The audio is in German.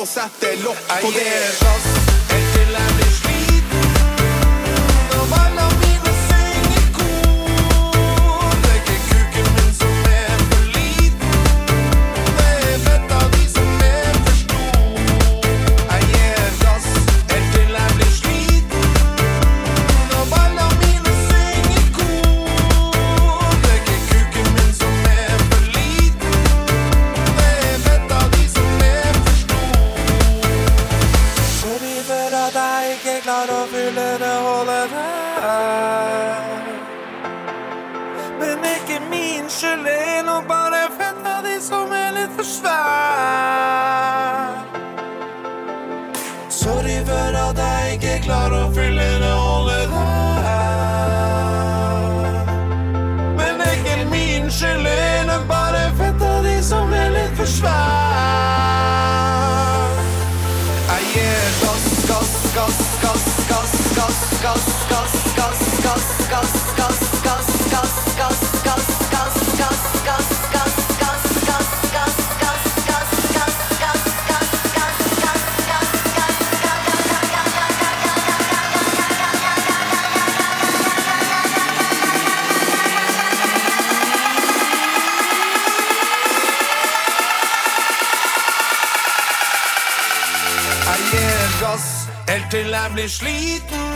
los hazte los poderos. ikke klar å fylle det hullet der. Men ikke min skyld, det er nok bare fem av de som er litt for svær. Eltern bleiben schlitten